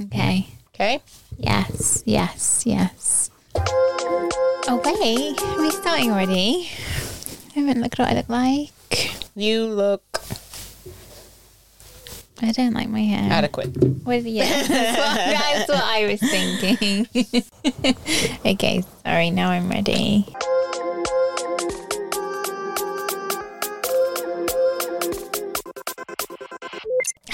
Okay. Okay. Yes, yes, yes. Oh, wait. Are we starting already? I haven't looked at what I look like. You look I don't like my hair. adequate. What, yeah, that's what, that's what I was thinking. okay, sorry, now I'm ready.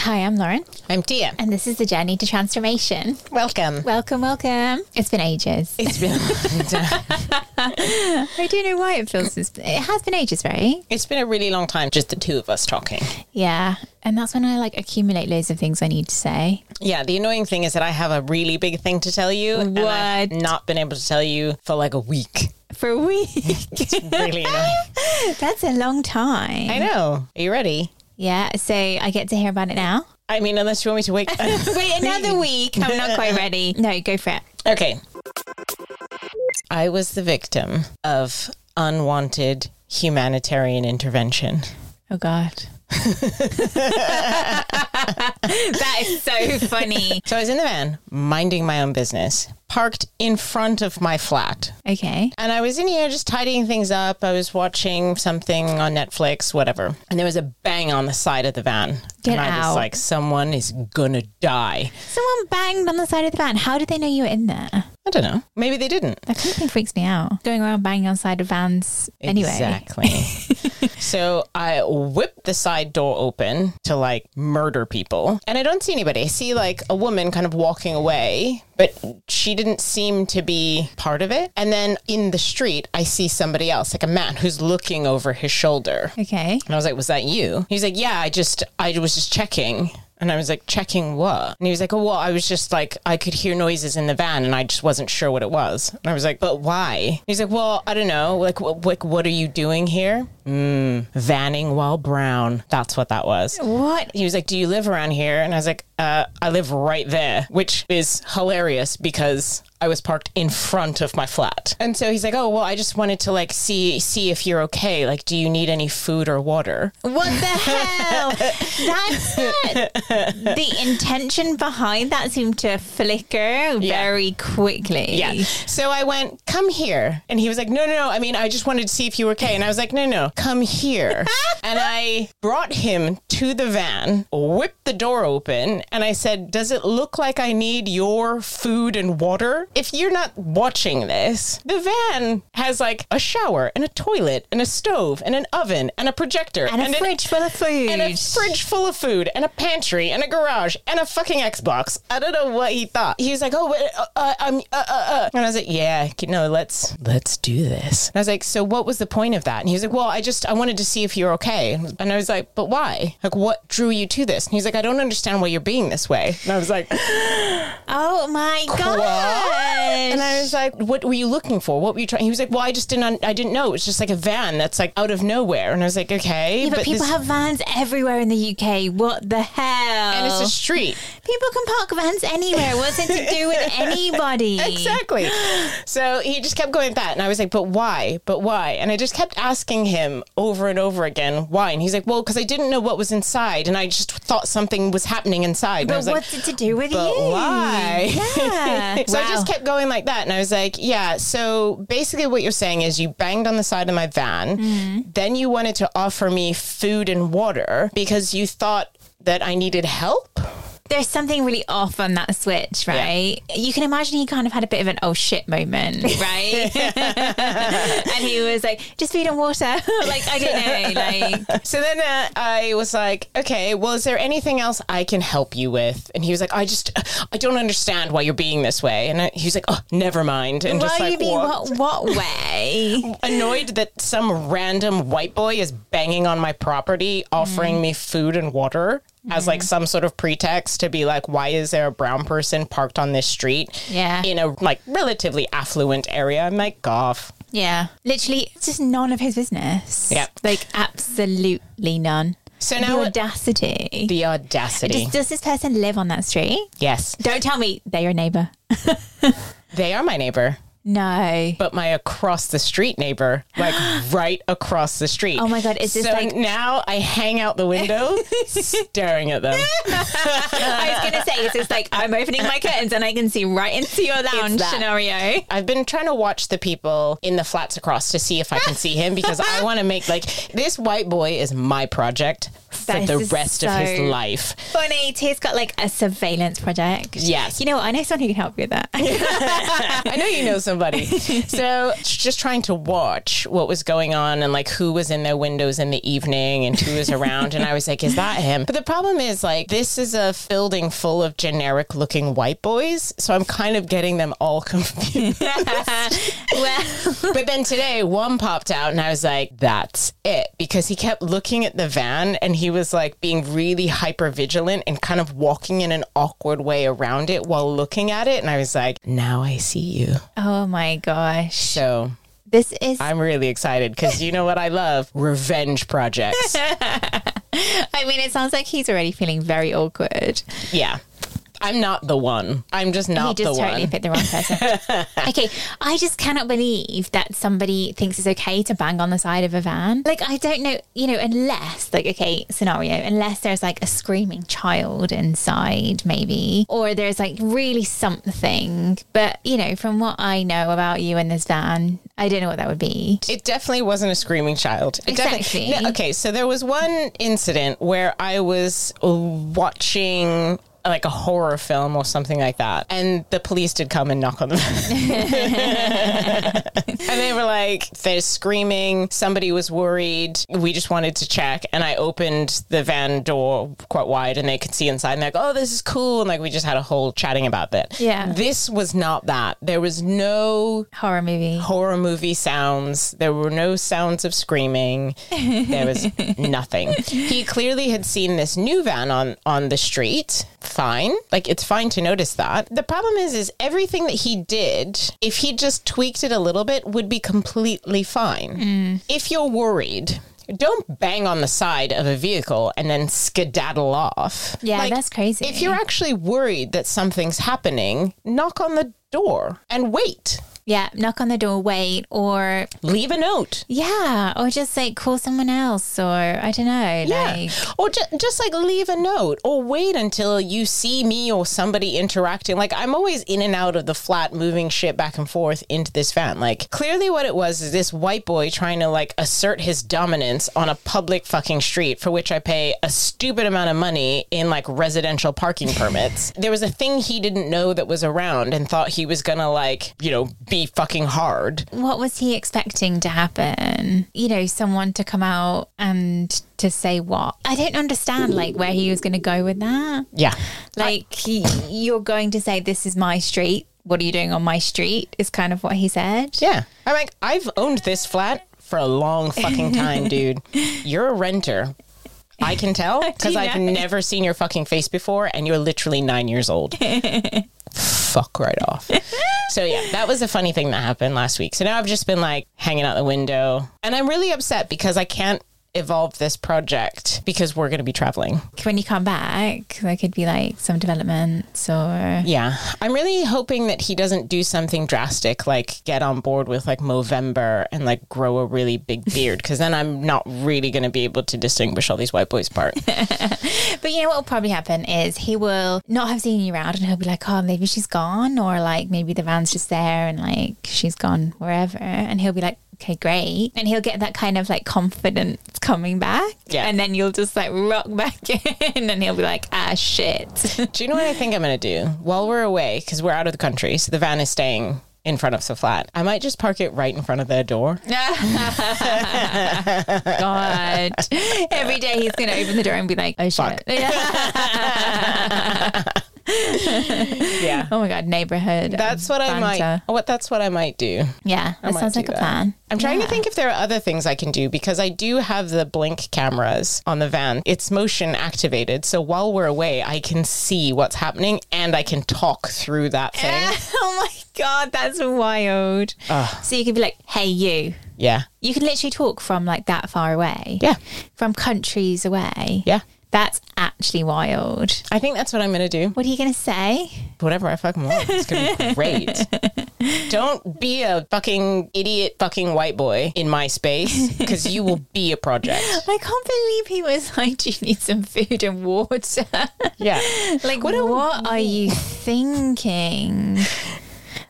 Hi, I'm Lauren, I'm Teia. and this is the Journey to Transformation. Welcome. Welcome, welcome. It's been ages. It's been a long time. I don't know why it feels this. It has been ages, right? It's been a really long time, just the two of us talking. Yeah, and that's when I like accumulate loads of things I need to say. Yeah, the annoying thing is that I have a really big thing to tell you, and I've not been able to tell you for like a week. For a week. It's really annoying. that's a long time. I know. Are you ready? Yeah, so I get to hear about it now. I mean, unless you want me to wait. Wait another week. I'm not quite ready. No, go for it. okay. I was the victim of unwanted humanitarian intervention. Oh God. That is so funny. So I was in the van, minding my own business, parked in front of my flat. Okay. And I was in here just tidying things up. I was watching something on Netflix, whatever. And there was a bang on the side of the van. Get and I was out. like, someone is gonna die. Someone banged on the side of the van. How did they know you were in there? I don't know. Maybe they didn't. That kind of thing freaks me out. Going around banging on side of vans anyway. Exactly. so I whip the side door open to like murder people. And I don't see anybody. I see like a woman kind of walking away, but she didn't seem to be part of it. And then in the street, I see somebody else, like a man who's looking over his shoulder. Okay. And I was like, was that you? He was like, yeah, I just, I was just checking. And I was like, checking what? And he was like, oh, well, I was just like, I could hear noises in the van and I just wasn't sure what it was. And I was like, but why? He's like, well, I don't know. Like, wh- like what are you doing here? Mm, vanning while brown. That's what that was. What? He was like, do you live around here? And I was like, uh, I live right there, which is hilarious because I was parked in front of my flat. And so he's like, "Oh, well, I just wanted to like see see if you're okay. Like, do you need any food or water?" What the hell? That's it. The intention behind that seemed to flicker very quickly. Yeah. So I went, "Come here." And he was like, "No, no, no. I mean, I just wanted to see if you were okay." And I was like, "No, no. Come here." and I brought him to the van, whipped the door open, and I said, "Does it look like I need your food and water?" If you're not watching this, the van has like a shower and a toilet and a stove and an oven and a projector And a an- fridge full of food. and a fridge full of food and a pantry and a garage and a fucking Xbox. I don't know what he thought. He was like, "Oh, but, uh, uh, um, uh, uh, uh," and I was like, "Yeah, no, let's let's do this." And I was like, "So what was the point of that?" And he was like, "Well, I just I wanted to see if you're okay." And I was like, "But why? Like, what drew you to this?" And he's like, "I don't understand why you're being this way." And I was like, oh my god. And I was like, "What were you looking for? What were you trying?" He was like, "Well, I just didn't. Un- I didn't know. It was just like a van that's like out of nowhere." And I was like, "Okay, Yeah, but, people this- have vans everywhere in the UK. What the hell? and it's a street." People can park vans anywhere. What's it to do with anybody? Exactly. So he just kept going with that. And I was like, but why? But why? And I just kept asking him over and over again, why? And he's like, well, because I didn't know what was inside. And I just thought something was happening inside. And But like, what's it to do with but you? why? Yeah. so I just kept going like that. And I was like, yeah. So basically, what you're saying is you banged on the side of my van. Mm-hmm. Then you wanted to offer me food and water because you thought that I needed help. There's something really off on that switch, right? You can imagine he kind of had a bit of an oh shit moment, right? and he was like, just feed him water. like, I don't know. Like, So then uh, I was like, okay, well, is there anything else I can help you with? And he was like, I just, I don't understand why you're being this way. And I, he was like, oh, never mind. And just why like, you mean what, what way? annoyed that some random white boy is banging on my property, offering Mm. me food and water as like mm-hmm. some sort of pretext to be like, why is there a brown person parked on this street? Yeah. In a like relatively affluent area. I'm like, goff. Yeah. Literally, it's just none of his business. Yeah. Like, absolutely none. So The now audacity. the audacity. Does, does this person live on that street? yes. Don't tell me they're your neighbor. They are my neighbor. No. but my across the street neighbor, like right across the street. Oh my God, is this so like- now I hang out the window staring at them. I was going to say, it's just like I'm opening my curtains and I can see right into your lounge that. scenario. I've been trying to watch the people in the flats across to see if I can see him because I want to make like this white boy is my project for the rest of his life. Funny, T's got like a surveillance project. Yes. You know? I know someone who can help you with that. I know you know somebody. so just trying to watch what was going on and like who was in their windows in the evening and who was around. and I was like, is that him? But the problem is like this is a building full of generic looking white boys. So I'm kind of getting them all confused. well, but then today one popped out and I was like, that's it. Because he kept looking at the van and he was like being really hyper vigilant and kind of walking in an awkward way around it while looking at it. And I was like, now I see you. oh Oh my gosh. So This is, I'm really excited because you know what I love? Revenge projects. I mean, it sounds like he's already feeling very awkward. yeah. I'm not the one. I'm just He not the just totally one. picked the wrong person. okay, I just cannot believe that somebody thinks it's okay to bang on the side of a van. Like, I don't know, you know, unless, like, okay, scenario, unless there's like a screaming child inside, maybe, or there's like really something. But, you know, from what I know about you and this van, I don't know what that would be. It definitely wasn't a screaming child. It Exactly. No, okay, so there was one incident where I was watching like a horror film or something like that, and the police did come and knock on the van. and they were like, "They're screaming. Somebody was worried. We just wanted to check." And I opened the van door quite wide, and they could see inside. And they're like, "Oh, this is cool." And like we just had a whole chatting about that. Yeah. this was not that. There was no Horror movie. horror movie sounds. There were no sounds of screaming. There was nothing. He clearly had seen this new van on on the street. Fine. Like it's fine to notice that. The problem is is everything that he did, if he just tweaked it a little bit, would be completely fine. Mm. If you're worried, don't bang on the side of a vehicle and then skedaddle off. Yeah, Like, that's crazy. If you're actually worried that something's happening, knock on the door and wait. Yeah, knock on the door, wait, or Leave a note. yeah, or just like call someone else, or I don't know, like or just, just like leave a note or wait until you see me or somebody interacting. Like I'm always in and out of the flat, moving shit back and forth into this van. Like clearly what it was is this white boy trying to like assert his dominance on a public fucking street for which I pay a stupid amount of money in like residential parking permits. There was a thing he didn't know that was around and thought he was gonna like, you know, be fucking hard. what was he expecting to happen? You know, someone to come out and to say what? I don't understand like where he was going to go with that. Yeah. Like he, you're going to say this is my street. What are you doing on my street? Is kind of what he said. Yeah. I'm like, I've owned this flat for a long fucking time, dude. You're a renter. I can tell because I've never seen your fucking face before and you're literally nine years old. Fuck right off. So, yeah, that was a funny thing that happened last week. So now I've just been like hanging out the window and I'm really upset because I can't evolve this project because we're going to be traveling. When you come back, there could be like some developments or Yeah. I'm really hoping that he doesn't do something drastic like get on board with like Movember and like grow a really big beard because then I'm not really going to be able to distinguish all these white boys apart. But you know what will probably happen is he will not have seen you around and he'll be like, oh, maybe she's gone. Or like maybe the van's just there and like she's gone wherever. And he'll be like, okay, great. And he'll get that kind of like confidence coming back. Yeah. And then you'll just like rock back in and he'll be like, ah, shit. do you know what I think I'm going to do? While we're away, because we're out of the country, so the van is staying in front of the flat, I might just park it right in front of their door. God. Every day he's going to open the door and be like, oh, shit. Oh my God, neighborhood. Um, that's what I might. What that's what I might do. Yeah, that sounds like a that. plan. I'm trying Yeah. to think if there are other things I can do because I do have the blink cameras on the van. It's motion activated, so while we're away, I can see what's happening and I can talk through that thing. oh my god, that's wild. So you could be like, "Hey, you." Yeah. You can literally talk from like that far away. Yeah. From countries away. Yeah. That's actually wild. I think that's what I'm going to do. What are you going to say? Whatever I fucking want. It's going to be great. Don't be a fucking idiot fucking white boy in my space because you will be a project. I can't believe he was like, "Do you need some food and water?" Yeah. like, what, are you thinking?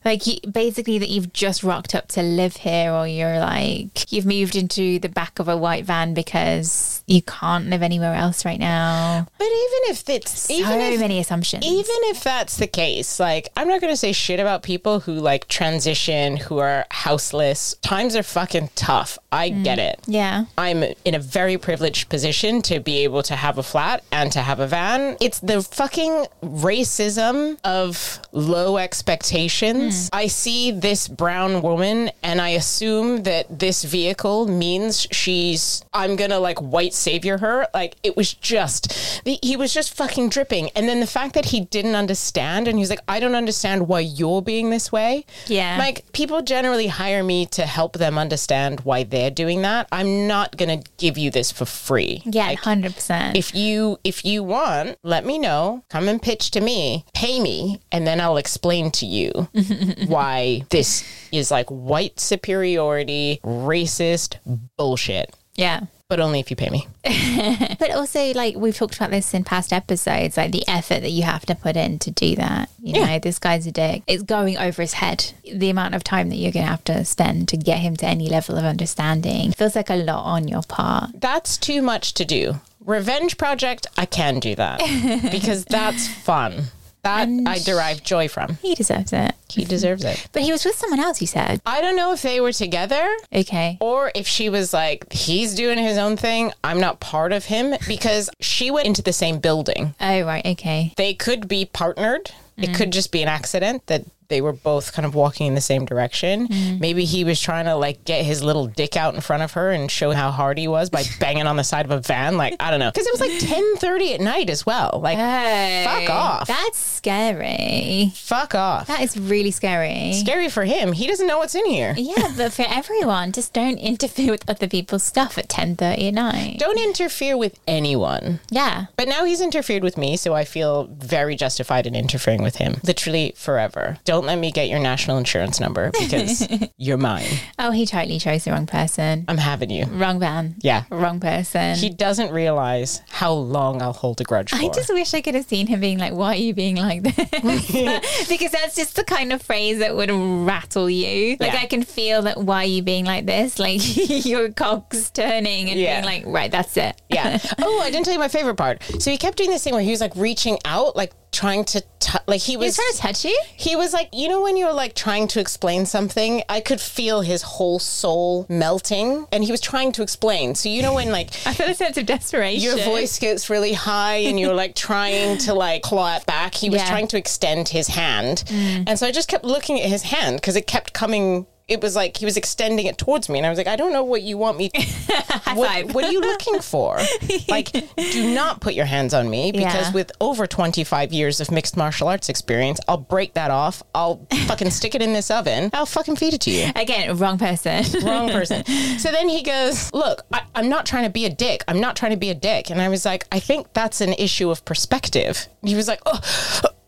Like, you, basically, that you've just rocked up to live here, or you're like, you've moved into the back of a white van because you can't live anywhere else right now. But even if it's So even if many assumptions. even if that's the case, like I'm not going to say shit about people who like transition, who are houseless. Times are fucking tough. I mm. get it. yeah. I'm in a very privileged position to be able to have a flat and to have a van. It's the fucking racism of low expectations. I see this brown woman and I assume that this vehicle means she's, I'm gonna like white savior her. Like it was just, the, he was just fucking dripping. And then the fact that he didn't understand and he's like, I don't understand why you're being this way. Yeah. Like people generally hire me to help them understand why they're doing that. I'm not going to give you this for free. Yeah, Like, hundred percent. if you if you want, let me know. Come and pitch to me. Pay me and then I'll explain to you mm-hmm. Why this is like white superiority, racist bullshit. Yeah. But only if you pay me. But also, like we've talked about this in past episodes, like the effort that you have to put in to do that. You know, this guy's a dick. It's going over his head. The amount of time that you're going to have to spend to get him to any level of understanding feels like a lot on your part. That's too much to do. Revenge project, I can do that because that's fun. That I derive joy from. He deserves it. He deserves it. But he was with someone else, you said. I don't know if they were together Okay. or if she was like, he's doing his own thing. I'm not part of him because she went into the same building. Oh, right. Okay. They could be partnered. It mm. could just be an accident that they were both kind of walking in the same direction. Mm-hmm. Maybe he was trying to like get his little dick out in front of her and show how hard he was by banging on the side of a van. Like, I don't know. Because it was like 1030 at night as well. Like, fuck off. That's scary. fuck off. That is really scary. Scary for him. He doesn't know what's in here. Yeah, but for everyone, just don't interfere with other people's stuff at ten thirty at night. Don't interfere with anyone. Yeah. But now he's interfered with me, so I feel very justified in interfering with him. Literally forever. Don't let me get your national insurance number because you're mine. Oh, he totally chose the wrong person. I'm having you. Wrong van. Yeah. Wrong person. He doesn't realize how long I'll hold a grudge for. I just wish I could have seen him being like, "Why are you being like this?" because that's just the kind of phrase that would rattle you. Like Yeah. I can feel that. Why are you being like this? Like your cogs turning and Yeah. being like, "Right, that's it." yeah. Oh, I didn't tell you my favorite part. So he kept doing this thing where he was like reaching out, like trying to, t- like he He was. was trying to touch you. He was like, you know, when you're like trying to explain something, I could feel his whole soul melting, and he was trying to explain. So you know when like I felt a sense of desperation. your voice gets really high and you're like trying to like claw it back. He was Yeah. trying to extend his hand. Mm. And so I just kept looking at his hand because it kept coming. It was like he was extending it towards me. And I was like, I don't know what you want me what, what are you looking for? like, do not put your hands on me because Yeah. with over 25 years of mixed martial arts experience, I'll break that off. I'll fucking stick it in this oven. I'll fucking feed it to you. Again, wrong person. Wrong person. So then he goes, Look, I, I'm not trying to be a dick. I'm not trying to be a dick. And I was like, I think that's an issue of perspective. He was like, Oh,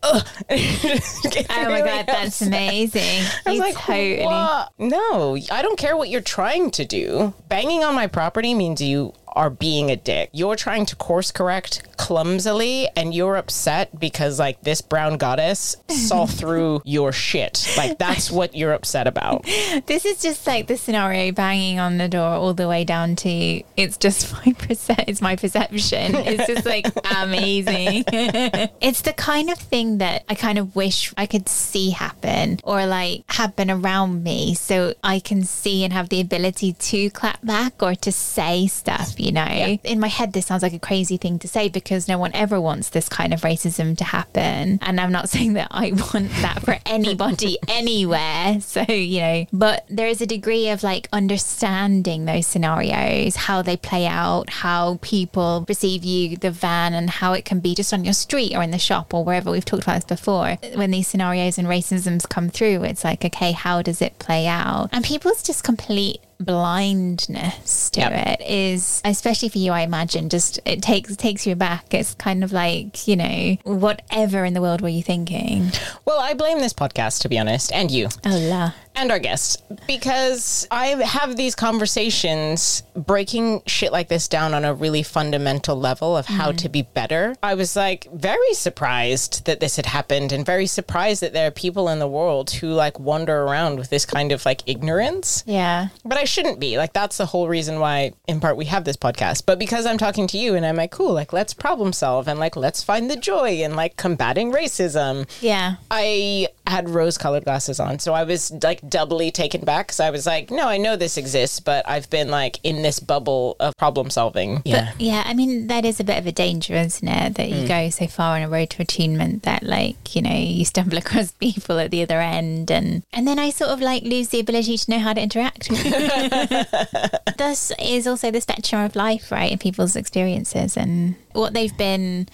oh. My god, that's amazing. I was You like, totally. "What? No, I don't care what you're trying to do. Banging on my property means you are being a dick. You're trying to course correct clumsily and you're upset because like this brown goddess saw through your shit. Like that's what you're upset about. This is just like the scenario banging on the door all the way down to it's just my perce- it's my perception. It's just like amazing. it's the kind of thing that I kind of wish I could see happen or like happen around me so I can see and have the ability to clap back or to say stuff, you know. In my head this sounds like a crazy thing to say because no one ever wants this kind of racism to happen. And I'm not saying that I want that for anybody anywhere. So, you know, but there is a degree of like understanding those scenarios, how they play out, how people perceive you, the van, and how it can be just on your street or in the shop or wherever. We've talked about this before. When these scenarios and racisms come through, it's like, okay, how does it play out? And people's just complete blindness to Yep. it is, especially for you, I imagine, just it takes takes you back. It's kind of like you know, whatever in the world were you thinking? Well, I blame this podcast, to be honest, and you. Oh la. And our guests because I have these conversations breaking shit like this down on a really fundamental level of how to mm-hmm. be better. I was like very surprised that this had happened and very surprised that there are people in the world who like wander around with this kind of like ignorance. Yeah. But I shouldn't be. Like that's the whole reason why in part we have this podcast. But because I'm talking to you and I'm like, cool, like let's problem solve and like let's find the joy in like combating racism. Yeah. I had rose colored glasses on. So I was like doubly taken back because I was like, no, I know this exists, but I've been like in this bubble of problem solving. Yeah. Yeah, I mean that is a bit of a danger, isn't it? That you mm. go so far on a road to attunement that like, you know, you stumble across people at the other end and and then I sort of like lose the ability to know how to interact. this is also the spectrum of life, right? And people's experiences and what they've been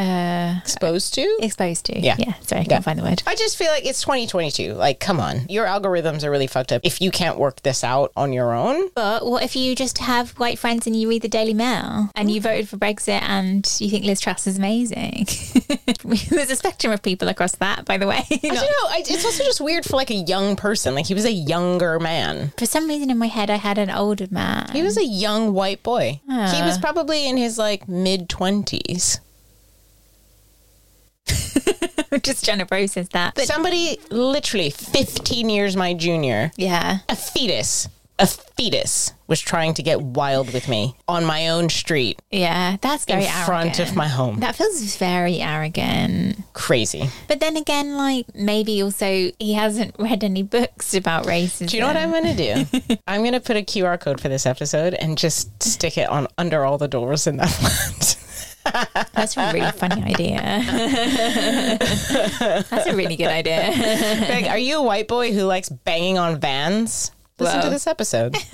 uh Exposed to? exposed to. Yeah. Yeah. Sorry, I can't Yeah. find the word. I just feel like it's 2022. Like, come on. Your algorithms are really fucked up. If you can't work this out on your own, But what if you just have white friends and you read the Daily Mail and you voted for Brexit and you think Liz Truss is amazing? There's a spectrum of people across that, by the way. I don't know. I, it's also just weird for like a young person. Like, he was a younger man. For some reason in my head, I had an older man. He was a young white boy. He Ah. was probably in his like mid 20s. I'm just trying to process that. But Somebody literally 15 years my junior, yeah, a fetus, a fetus was trying to get wild with me on my own street yeah, that's very arrogant. in front arrogant. of my home. That feels very arrogant. Crazy. But then again, like maybe also he hasn't read any books about racism. Do you know what I'm going to do? I'm going to put a QR code for this episode and just stick it on under all the doors in that flat. That's a really funny idea. That's a really good idea. Greg, are you a white boy who likes banging on vans? Listen to this episode.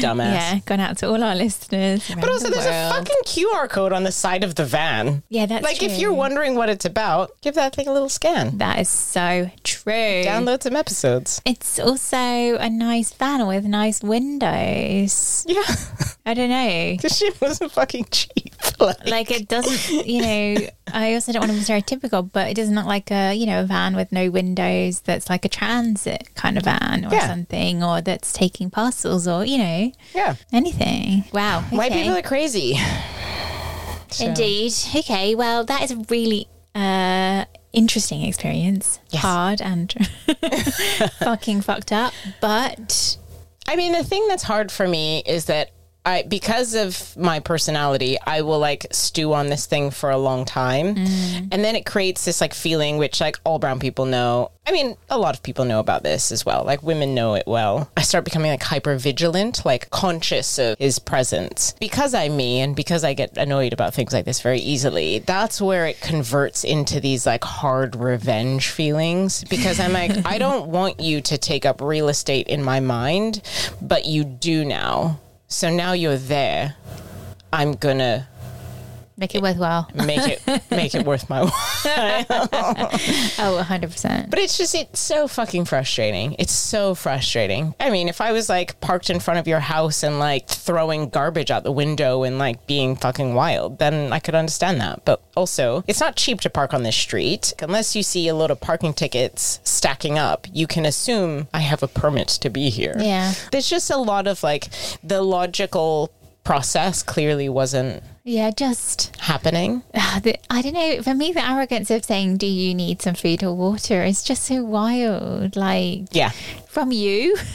Dumbass. Yeah, gone out to all our listeners. But also, there's a fucking QR code on the side of the van. Yeah, that's like if you're wondering what it's about, give that thing a little scan. That is so true. Download some episodes. It's also a nice van with nice windows. Yeah, I don't know. this shit wasn't fucking cheap. Like, Like it doesn't, you know. I also don't want to be stereotypical, but it doesn't look like a, you know, a van with no windows that's like a transit kind of van or Yeah. something, or that's taking parcels or you know yeah, anything. Wow, white people are crazy. So- Indeed. Okay. Well, that is a really uh, interesting experience. Yes. Hard and fucking fucked up, but I mean, the thing that's hard for me is that I, because of my personality, I will like stew on this thing for a long time. Mm. And then it creates this like feeling, which like all brown people know. I mean, a lot of people know about this as well. Like women know it well. I start becoming like hyper vigilant, like conscious of his presence. Because I'm me and because I get annoyed about things like this very easily, that's where it converts into these like hard revenge feelings. Because I'm like, I don't want you to take up real estate in my mind, but you do now. So now you're there. I'm gonna make it worthwhile. make it make it worth my while. Oh, 100%. But it's just it's so fucking frustrating. It's so frustrating. I mean, if I was like parked in front of your house and like throwing garbage out the window and like being fucking wild, then I could understand that. But also, it's not cheap to park on this street. Unless you see a load of parking tickets stacking up, you can assume I have a permit to be here. Yeah. There's just a lot of like the logical process clearly wasn't Yeah, just, happening. ah, the, I don't know. For me, the arrogance of saying, Do you need some food or water is just so wild. Like, Yeah. from you.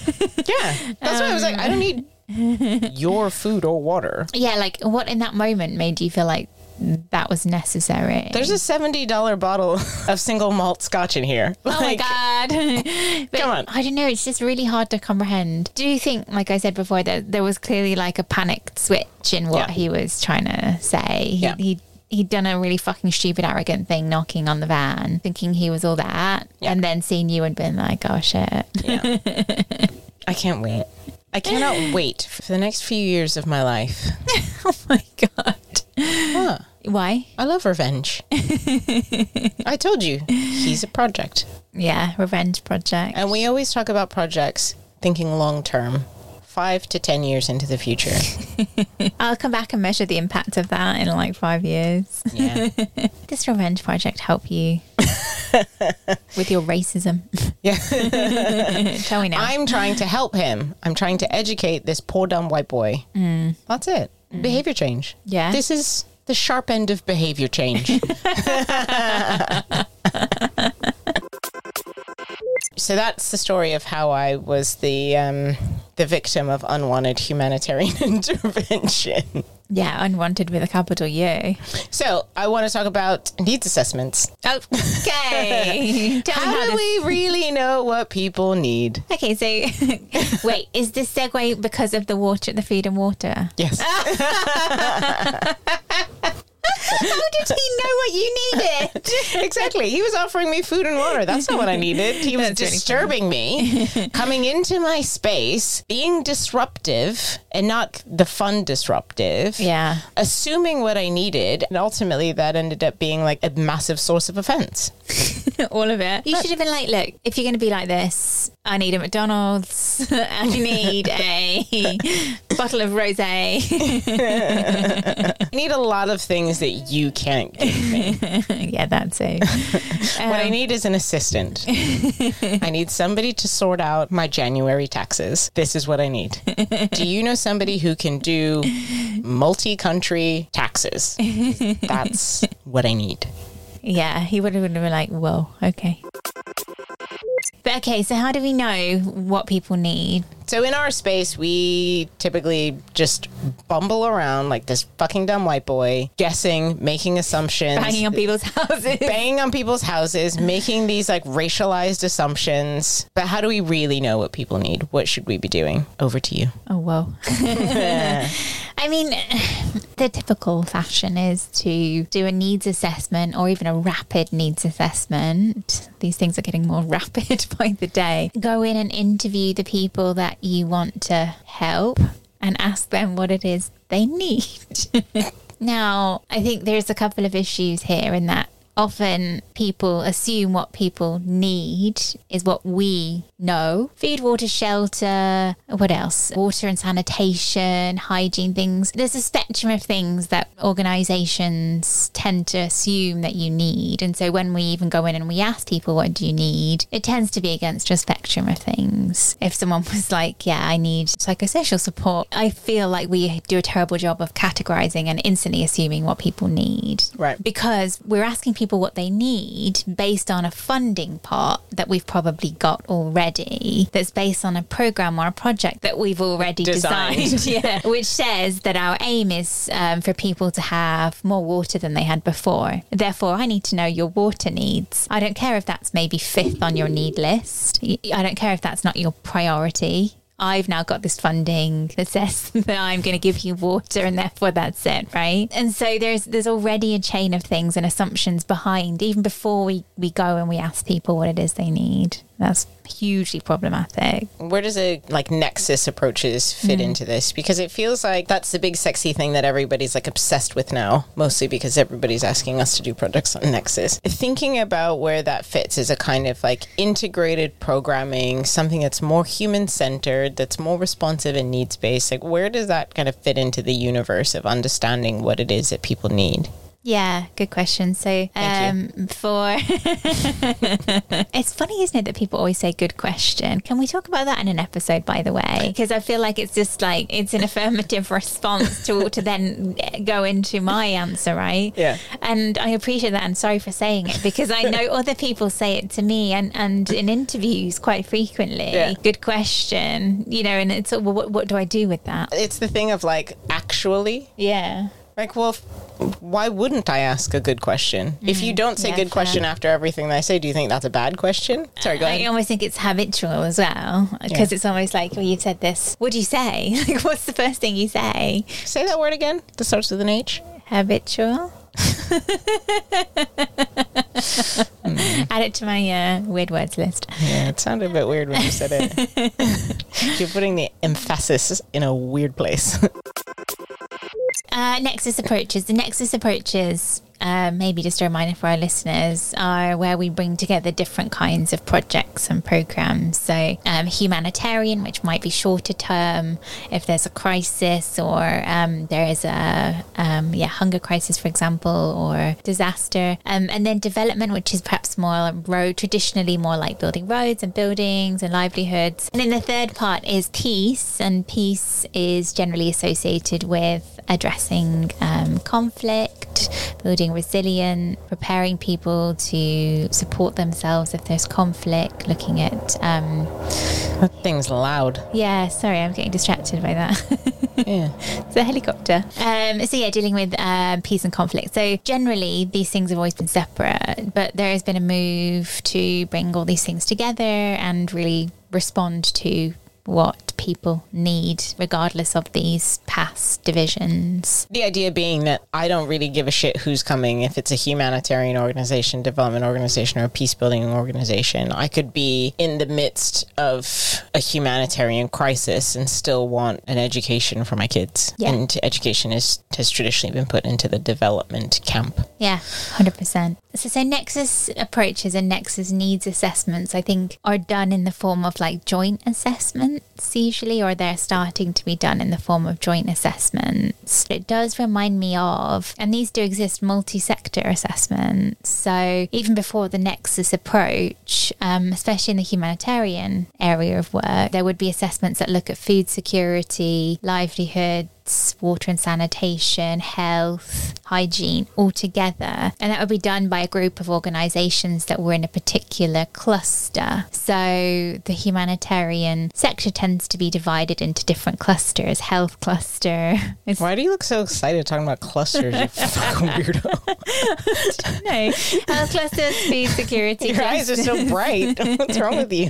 Yeah. That's why I was like, I don't need your food or water. yeah, like, what in that moment made you feel like that was necessary? There's a seventy dollar bottle of single malt scotch in here. Oh my god! Come on. I don't know. It's just really hard to comprehend. Do you think, like I said before, that there was clearly like a panicked switch in what Yeah. he was trying to say? He, Yeah. he he'd done a really fucking stupid, arrogant thing, knocking on the van, thinking he was all that, Yeah. and then seeing you and being like, "Oh shit!" Yeah. I can't wait. I cannot wait for the next few years of my life. oh my god! Huh. Why? I love revenge. I told you, he's a project. Yeah, revenge project. And we always talk about projects thinking long term, five to 10 years into the future. I'll come back and measure the impact of that in like five years. Yeah. This revenge project help you with your racism? yeah. Tell me now. I'm trying to help him. I'm trying to educate this poor dumb white boy. Mm. That's it. Behavior change. Yeah. This is the sharp end of behavior change. so that's the story of how I was the um, the victim of unwanted humanitarian intervention. Yeah, unwanted with a capital U. So I want to talk about needs assessments. Okay. How how do this- we really know what people need? Okay, so wait, is this segue because of the water, the food and water? Yes. How did he know what you needed? exactly. He was offering me food and water. That's not what I needed. He was That's disturbing me, coming into my space, being disruptive and not the fun disruptive. Yeah. Assuming what I needed. And ultimately, that ended up being like a massive source of offense. All of it. You should have been like, look, if you're going to be like this, I need a McDonald's. I need a bottle of rosé. I need a lot of things that you can't give me. yeah, that's it. what I um, need is an assistant. I need somebody to sort out my January taxes. This is what I need. Do you know somebody who can do multi country taxes? That's what I need. Yeah, he would have been like, whoa, okay. But okay, so how do we know what people need? So in our space, we typically just bumble around like this fucking dumb white boy, guessing, making assumptions. Banging on people's houses. banging on people's houses, making these like racialized assumptions. But how do we really know what people need? What should we be doing? Over to you. Oh, whoa. I mean, the typical fashion is to do a needs assessment or even a rapid needs assessment. These things are getting more rapid by the day. Go in and interview the people that you want to help and ask them what it is they need. now, I think there's a couple of issues here in that often people assume what people need is what we know food, water, shelter, what else? Water and sanitation, hygiene things. There's a spectrum of things that organizations tend to assume that you need. And so when we even go in and we ask people, what do you need? It tends to be against a spectrum of things. If someone was like, yeah, I need psychosocial support, I feel like we do a terrible job of categorizing and instantly assuming what people need Right. because we're asking people what they need based on a funding part that we've probably got already that's based on a program or a project that we've already Designed. designed, yeah, which says that our aim is um, for people to have more water than they had before. Therefore i need to know your water needs. I don't care if that's maybe fifth on your need list. I don't care if that's not your priority I've now got this funding that says that I'm going to give you water and therefore that's it, right? And so there's there's already a chain of things and assumptions behind even before we, we go and we ask people what it is they need. That's hugely problematic. Where does a like Nexus approaches fit hmm. into this? Because it feels like that's the big sexy thing that everybody's like obsessed with now, mostly because everybody's asking us to do projects on Nexus. Thinking about where that fits is a kind of like integrated programming, something that's more human centered, that's more responsive and needs based. Like where does that kind of fit into the universe of understanding what it is that people need? Yeah, good question. So, um, for it's funny, isn't it, that people always say "good question"? Can we talk about that in an episode, by the way? Because I feel like it's just like it's an affirmative response to to then go into my answer, right? Yeah. And I appreciate that, and sorry for saying it because I know other people say it to me and and in interviews quite frequently. Yeah. Good question, you know, and it's well, what what do I do with that? It's the thing of like actually Yeah. Like, well, why wouldn't I ask a good question? if you don't say yeah, good question after everything that I say, do you think that's a bad question? Sorry, go I almost think it's habitual as well because Yeah. it's almost like, well, you've said this. What do you say? Like, what's the first thing you say? Say that word again. That starts with an H. Habitual. Add it to my uh, weird words list. Yeah, it sounded a bit weird when you said it. You're putting the emphasis in a weird place. Uh, Nexus approaches. The Nexus approaches, uh, maybe just a reminder for our listeners, are where we bring together different kinds of projects and programs. So, um, humanitarian, which might be shorter term if there's a crisis or um, there is a um, yeah hunger crisis, for example, or disaster. Um, and then development, which is perhaps more road, traditionally more like building roads and buildings and livelihoods. And then the third part is peace, and peace is generally associated with addressing um, conflict, building resilience, preparing people to support themselves if there's conflict, looking at. Um, that thing's loud. Yeah, sorry, I'm getting distracted by that. Yeah. it's a helicopter. Um, so, yeah, dealing with um, peace and conflict. So, generally, these things have always been separate, but there has been a move to bring all these things together and really respond to what people need, regardless of these past divisions. The idea being that I don't really give a shit who's coming, if it's a humanitarian organization, development organization, or a peace building organization. I could be in the midst of a humanitarian crisis and still want an education for my kids. Yeah. And education is, has traditionally been put into the development camp. Yeah, 100%. So, so Nexus approaches and Nexus needs assessments, I think, are done in the form of like joint assessments usually, or they're starting to be done in the form of joint assessments. It does remind me of, and these do exist, multi sector assessments. So even before the Nexus approach, um, especially in the humanitarian area of work, there would be assessments that look at food security, livelihood, water and sanitation, health, hygiene all together. And that would be done by a group of organizations that were in a particular cluster. So the humanitarian sector tends to be divided into different clusters. Health cluster. Is, Why do you look so excited talking about clusters, you fucking weirdo? no, health clusters, food security. Your eyes are so bright. What's wrong with you?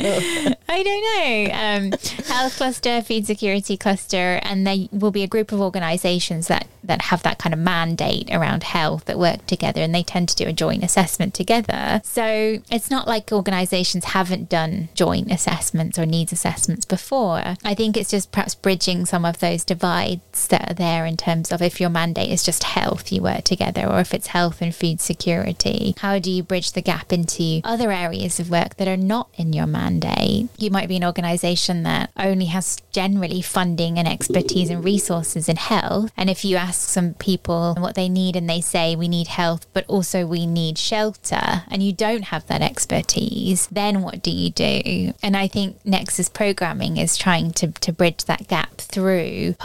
I don't know. Um, health cluster, food security cluster, and there will be a group of organisations that that have that kind of mandate around health that work together, and they tend to do a joint assessment together. So it's not like organisations haven't done joint assessments or needs assessments before. I think it's just perhaps bridging some of those divides that are there in terms of if your mandate is just health, you work together, or if it's health and food security, how do you bridge the gap into other areas of work that are not in your mandate? You might be an organisation that only has generally funding and expertise and resources in health. And if you ask some people what they need and they say we need health, but also we need shelter, and you don't have that expertise, then what do you do? And I think Nexus programming is trying to, to bridge that gap through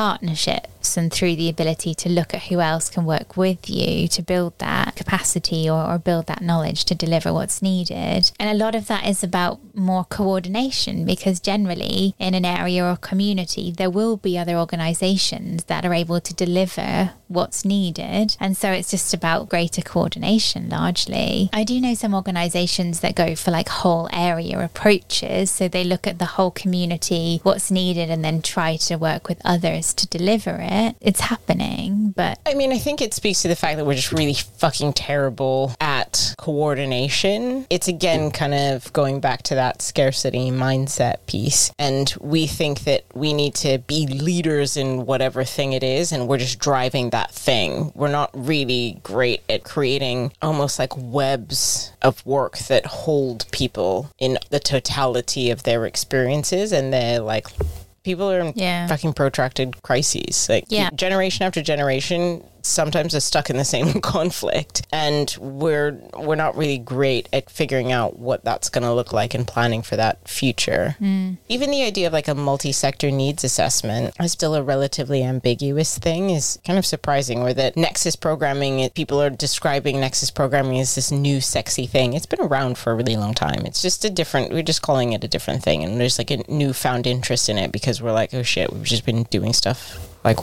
partnerships and through the ability to look at who else can work with you to build that capacity or, or build that knowledge to deliver what's needed. And a lot of that is about more coordination because generally in an area or community, there will be other organizations that are able to deliver what's needed. And so it's just about greater coordination largely. I do know some organizations that go for like whole area approaches. So they look at the whole community, what's needed, and then try to work with others to deliver it. It's happening, but I mean, I think it speaks to the fact that we're just really fucking terrible at coordination. It's again kind of going back to that scarcity mindset piece. And we think that we need to be leaders in whatever thing it is, and we're just driving that thing. We're not really great at creating almost like webs of work that hold people in the totality of their experiences and they're like people are in Yeah. fucking protracted crises like Yeah. generation after generation sometimes are stuck in the same conflict and we're we're not really great at figuring out what that's going to look like and planning for that future. Hmm. Even the idea of like a multi-sector needs assessment is still a relatively ambiguous thing. Is kind of surprising where that nexus programming people are describing nexus programming as this new sexy thing. It's been around for a really long time. It's just a different we're just calling it a different thing and there's like a newfound interest in it because we're like oh shit we've just been doing stuff like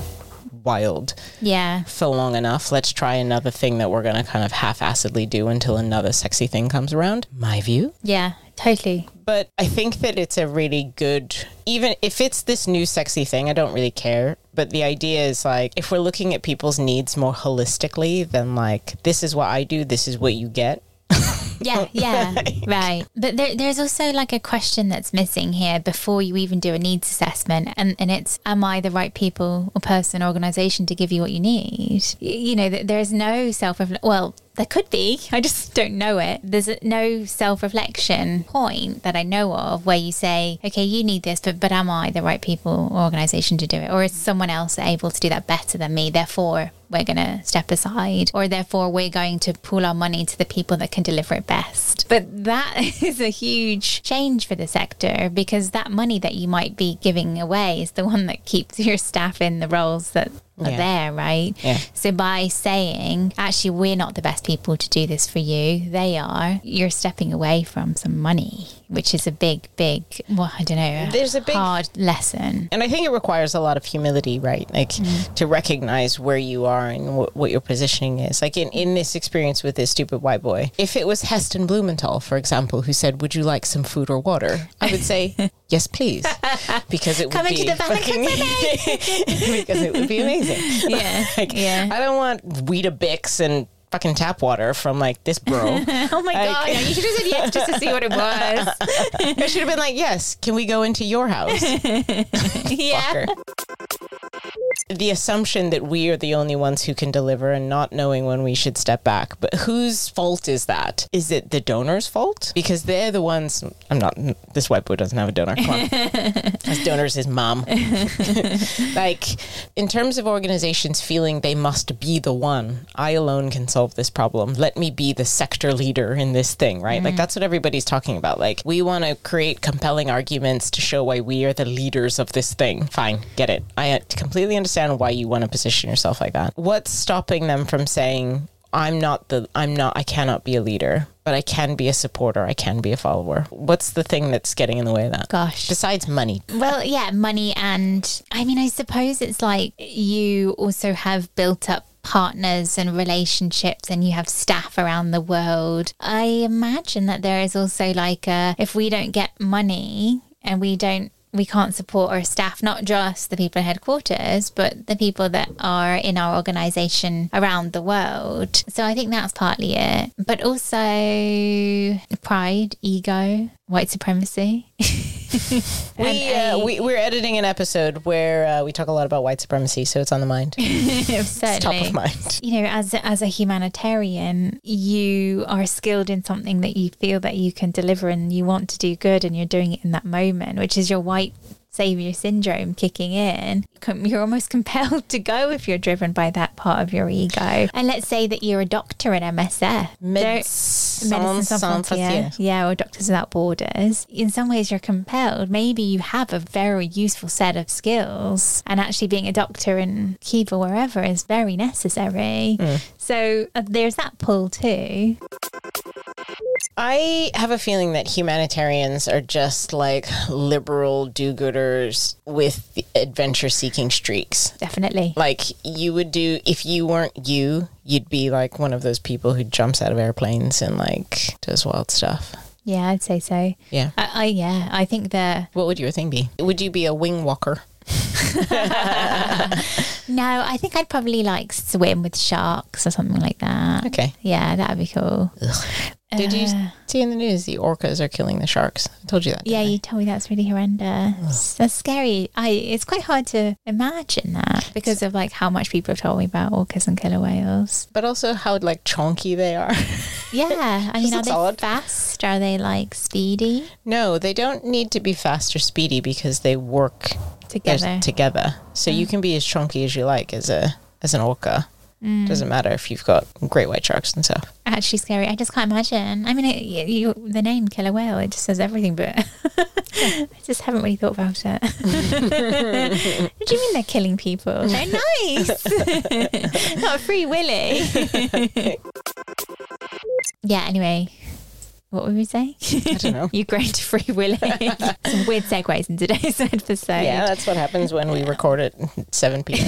wild yeah. for long enough. Let's try another thing that we're going to kind of half assedly do until another sexy thing comes around. My view. Yeah, totally. But I think that it's a really good, even if it's this new sexy thing, I don't really care. But the idea is like, if we're looking at people's needs more holistically than like, this is what I do, this is what you get. Yeah, yeah, right. But there, there's also like a question that's missing here before you even do a needs assessment, and, and it's am I the right people or person or organization to give you what you need? You know, th- there's no self well. There could be. I just don't know it. There's no self reflection point that I know of where you say, okay, you need this, but, but am I the right people or organization to do it? Or is someone else able to do that better than me? Therefore, we're going to step aside, or therefore we're going to pool our money to the people that can deliver it best. But that is a huge change for the sector because that money that you might be giving away is the one that keeps your staff in the roles that are Yeah. there, right? Yeah. So by saying, actually, we're not the best people to do this for you, they are, you're stepping away from some money, which is a big, big, well, I don't know, There's a big- hard lesson. And I think it requires a lot of humility, right? Like mm. to recognize where you are and wh- what your positioning is. Like in, in this experience with this stupid white boy, if it was Heston Blumenthal, for example, who said, Would you like some food or water? I would say, Yes, please. Because it would Come be into the fucking- because it would be amazing. Yeah, Like, yeah. I don't want Weetabix and fucking tap water from like this bro. Oh my Like- God, you should have said yes just to see what it was. I should have been like, Yes, can we go into your house? yeah. The assumption that we are the only ones who can deliver and not knowing when we should step back. But whose fault is that? Is it the donor's fault? Because they're the ones. I'm not. This white boy doesn't have a donor. Come on. His donor's his mom. like, in terms of organizations feeling they must be the one, I alone can solve this problem. Let me be the sector leader in this thing, right? Like, mm-hmm. that's what everybody's talking about. Like, we want to create compelling arguments to show why we are the leaders of this thing. Fine, get it. I completely understand why you want to position yourself like that. What's stopping them from saying, I'm not the, I'm not, I cannot be a leader, but I can be a supporter, I can be a follower? What's the thing that's getting in the way of that? Gosh. Besides money. Well, yeah, money. And I mean, I suppose it's like you also have built up partners and relationships and you have staff around the world. I imagine that there is also like a, if we don't get money and we don't we can't support our staff, not just the people in headquarters, but the people that are in our organization around the world. So I think that's partly it. But also pride, ego, white supremacy. We, uh, we we're editing an episode where uh, we talk a lot about white supremacy, so it's on the mind. It's top of mind. You know, as as a humanitarian, you are skilled in something that you feel that you can deliver, and you want to do good, and you're doing it in that moment, which is your white savior syndrome kicking in, you're almost compelled to go if you're driven by that part of your ego. And let's say that you're a doctor at MSF. Medicine Sans Sans yeah, or Doctors Without Borders. In some ways, you're compelled. Maybe you have a very useful set of skills, and actually being a doctor in Cuba, wherever, is very necessary. So uh, there's that pull too. I have a feeling that humanitarians are just like liberal do-gooders with adventure-seeking streaks. Definitely. Like you would do if you weren't you, you'd be like one of those people who jumps out of airplanes and like does wild stuff. Yeah, I'd say so. Yeah. I, I yeah, I think the What would your thing be? Would you be a wing walker? no, I think I'd probably like swim with sharks or something like that. Okay. Yeah, that'd be cool. Did you Uh, see in the news the orcas are killing the sharks? I told you that. Yeah, I? you told me that's really horrendous. That's scary. I it's quite hard to imagine that because of like how much people have told me about orcas and killer whales. But also how like chonky they are. Yeah, I mean, are they odd. fast? Are they like speedy no, they don't need to be fast or speedy because they work together? together. So you can be as chunky as you like as a as an orca. Mm. Doesn't matter if you've got great white sharks and stuff. Actually, scary. I just can't imagine. I mean, it, you, you, the name killer whale it just says everything, but I just haven't really thought about it. what do you mean they're killing people? They're nice, not free willy. yeah. Anyway, what were we saying? I don't know. You grown to free willy. Some weird segues in today's episode. Yeah, that's what happens when we record at 7 p.m.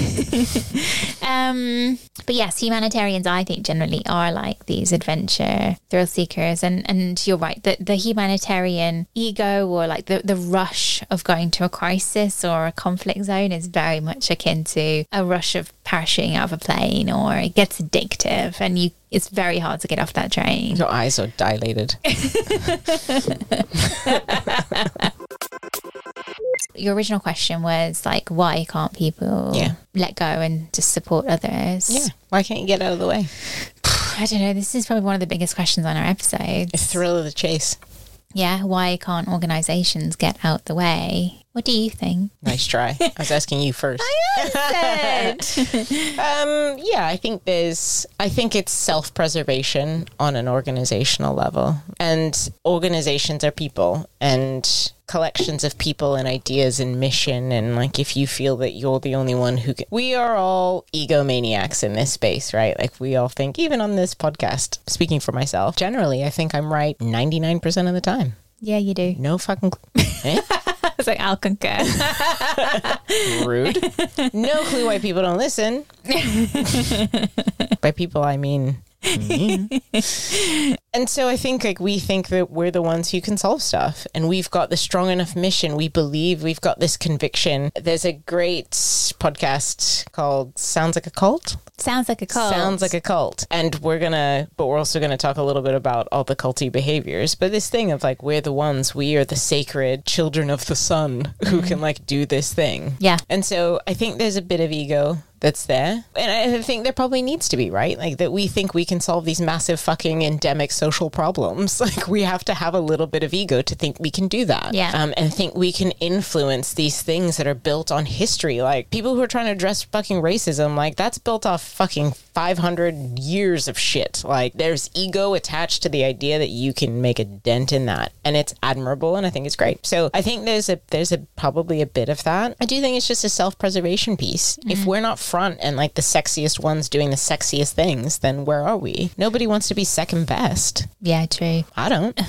Um, but yes, humanitarians, I think, generally are like these adventure thrill seekers, and and you're right that the humanitarian ego or like the the rush of going to a crisis or a conflict zone is very much akin to a rush of parachuting out of a plane, or it gets addictive, and you it's very hard to get off that train. Your eyes are dilated. Your original question was like, why can't people Yeah. let go and just support others? Yeah. Why can't you get out of the way? I don't know. This is probably one of the biggest questions on our episode. The thrill of the chase. Yeah, why can't organizations get out the way? What do you think? Nice try. I was asking you first. I Um, yeah, I think there's, I think it's self preservation on an organizational level. And organizations are people and collections of people and ideas and mission. And like, if you feel that you're the only one who can, we are all egomaniacs in this space, right? Like, we all think, even on this podcast, speaking for myself, generally, I think I'm right 99% of the time. Yeah, you do. No fucking. Eh? It's like I'll concur. Rude. No clue why people don't listen. By people, I mean. me. and so I think like we think that we're the ones who can solve stuff and we've got the strong enough mission. We believe we've got this conviction. There's a great podcast called Sounds Like a Cult. Sounds like a cult. Sounds like a cult. And we're gonna but we're also gonna talk a little bit about all the culty behaviors. But this thing of like we're the ones, we are the sacred children of the sun who mm-hmm. can like do this thing. Yeah. And so I think there's a bit of ego that's there. And I think there probably needs to be, right? Like that we think we can solve these massive fucking endemic social problems. Like we have to have a little bit of ego to think we can do that. Yeah. Um, and think we can influence these things that are built on history. Like people who are trying to address fucking racism, like that's built off fucking 500 years of shit. Like there's ego attached to the idea that you can make a dent in that. And it's admirable and I think it's great. So I think there's a, there's a probably a bit of that. I do think it's just a self-preservation piece. If we're not front and like the sexiest ones doing the sexiest things, then where are we? Nobody wants to be second best. Yeah, true. I don't.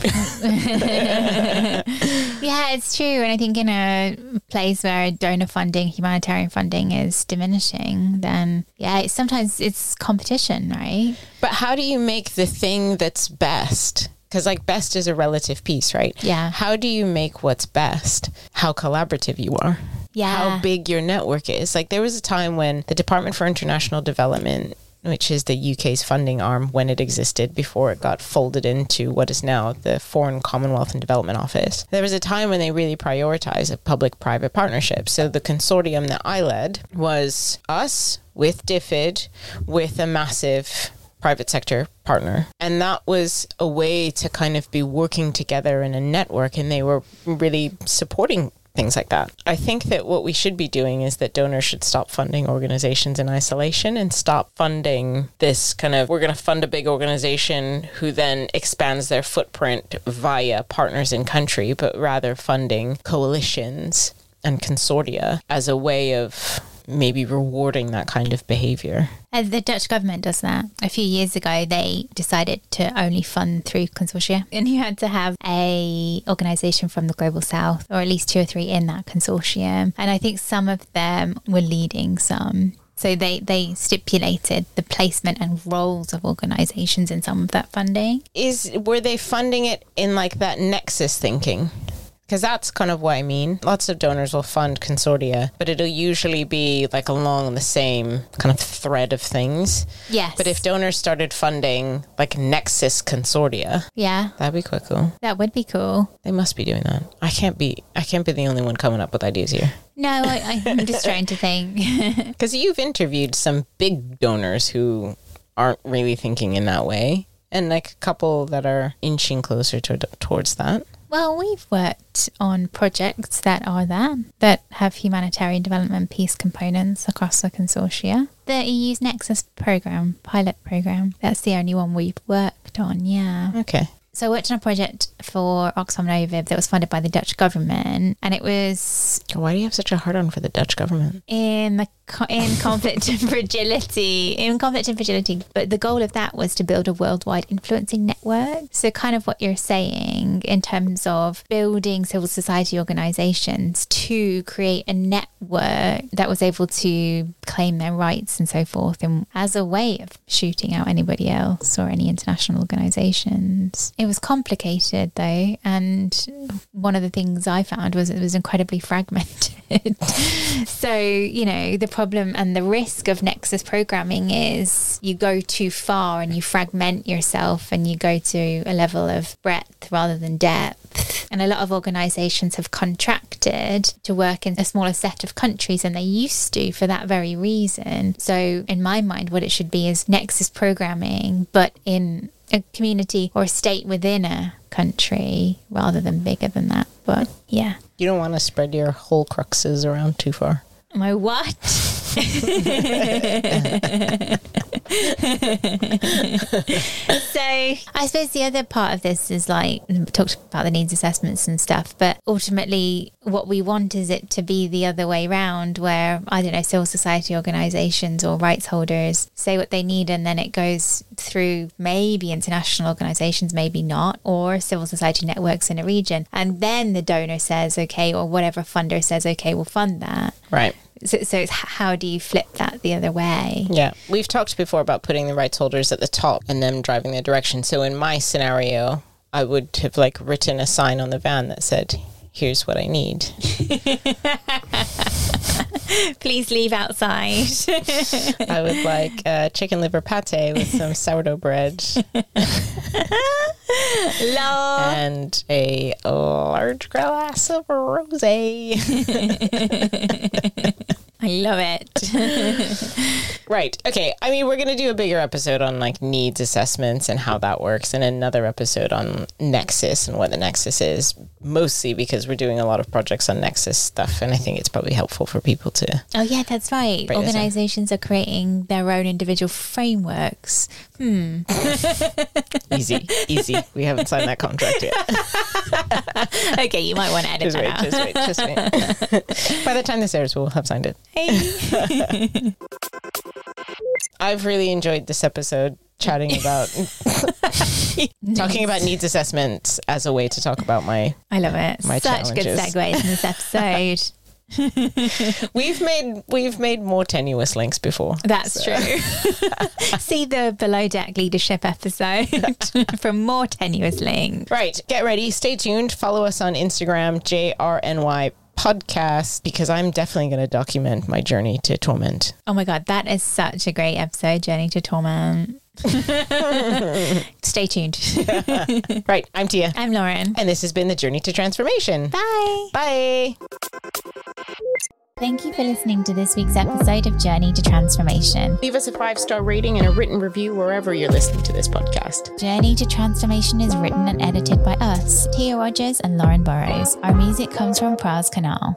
Yeah, it's true. And I think in a place where donor funding, humanitarian funding is diminishing, then yeah, it's, sometimes it's competition, right? but how do you make the thing that's best? Because like best is a relative piece, right? Yeah. How do you make what's best? How collaborative you are. Yeah. How big your network is. Like there was a time when the Department for International Development which is the UK's funding arm when it existed before it got folded into what is now the Foreign Commonwealth and Development Office. There was a time when they really prioritized a public private partnership. So the consortium that I led was us with DFID with a massive private sector partner. And that was a way to kind of be working together in a network and they were really supporting things like that. I think that what we should be doing is that donors should stop funding organizations in isolation and stop funding this kind of we're going to fund a big organization who then expands their footprint via partners in country, but rather funding coalitions and consortia as a way of maybe rewarding that kind of behavior. Uh, the Dutch government does that. A few years ago, they decided to only fund through consortia, and you had to have a organisation from the global south, or at least two or three in that consortium. And I think some of them were leading some. So they, they stipulated the placement and roles of organisations in some of that funding. Is were they funding it in like that nexus thinking? Because that's kind of what I mean. Lots of donors will fund consortia, but it'll usually be like along the same kind of thread of things. Yes. But if donors started funding like Nexus consortia, yeah, that'd be quite cool. that would be cool. They must be doing that. I can't be. I can't be the only one coming up with ideas here. No, I, I'm just trying to think. Because you've interviewed some big donors who aren't really thinking in that way, and like a couple that are inching closer to, towards that. Well, we've worked on projects that are that, that have humanitarian development peace components across the consortia. The EU's Nexus program, pilot program, that's the only one we've worked on, yeah. Okay. So I worked on a project for Oxfam Novib that was funded by the Dutch government, and it was Why do you have such a hard on for the Dutch government? in the in conflict and fragility in conflict and fragility. But the goal of that was to build a worldwide influencing network. So kind of what you're saying in terms of building civil society organizations to create a network that was able to claim their rights and so forth and as a way of shooting out anybody else or any international organizations it was complicated though and one of the things i found was it was incredibly fragmented so, you know, the problem and the risk of Nexus programming is you go too far and you fragment yourself and you go to a level of breadth rather than depth. And a lot of organizations have contracted to work in a smaller set of countries than they used to for that very reason. So, in my mind, what it should be is Nexus programming, but in a community or a state within a country rather than bigger than that. But yeah. You don't want to spread your whole cruxes around too far. My what? so I suppose the other part of this is like talked about the needs assessments and stuff, but ultimately what we want is it to be the other way round where I don't know, civil society organizations or rights holders say what they need and then it goes through maybe international organizations, maybe not, or civil society networks in a region. And then the donor says, okay, or whatever funder says, okay, we'll fund that. Right. So, so it's how do you flip that the other way? Yeah. We've talked before about putting the rights holders at the top and them driving the direction. So in my scenario, I would have like written a sign on the van that said, here's what I need. Please leave outside. I would like a chicken liver pate with some sourdough bread and a large glass of rosé. I love it. Right. Okay. I mean, we're going to do a bigger episode on like needs assessments and how that works, and another episode on Nexus and what the Nexus is, mostly because we're doing a lot of projects on Nexus stuff, and I think it's probably helpful for people to. oh, yeah, that's right. Break this down. Organizations are creating their own individual frameworks. Hmm. Easy, easy. We haven't signed that contract yet. Okay, you might want to edit Just that wait, just wait, just wait. By the time this airs, we'll have signed it. Hey. I've really enjoyed this episode chatting about talking about needs assessments as a way to talk about my I love it. My Such good challenges. segues in this episode. we've made we've made more tenuous links before That's true. See the below deck leadership episode for more tenuous links. Right. Get ready. Stay tuned. Follow us on Instagram, JRNY podcast, because I'm definitely going to document my journey to torment. Oh my god, that is such a great episode, Journey to Torment. Stay tuned. Right. I'm Teia. I'm Lauren. And this has been the journey to transformation. Bye. Bye. Thank you for listening to this week's episode of Journey to Transformation. Leave us a five star rating and a written review wherever you're listening to this podcast. Journey to Transformation is written and edited by us, Teia Rogers and Lauren Burrows. Our music comes from Praz Khanal.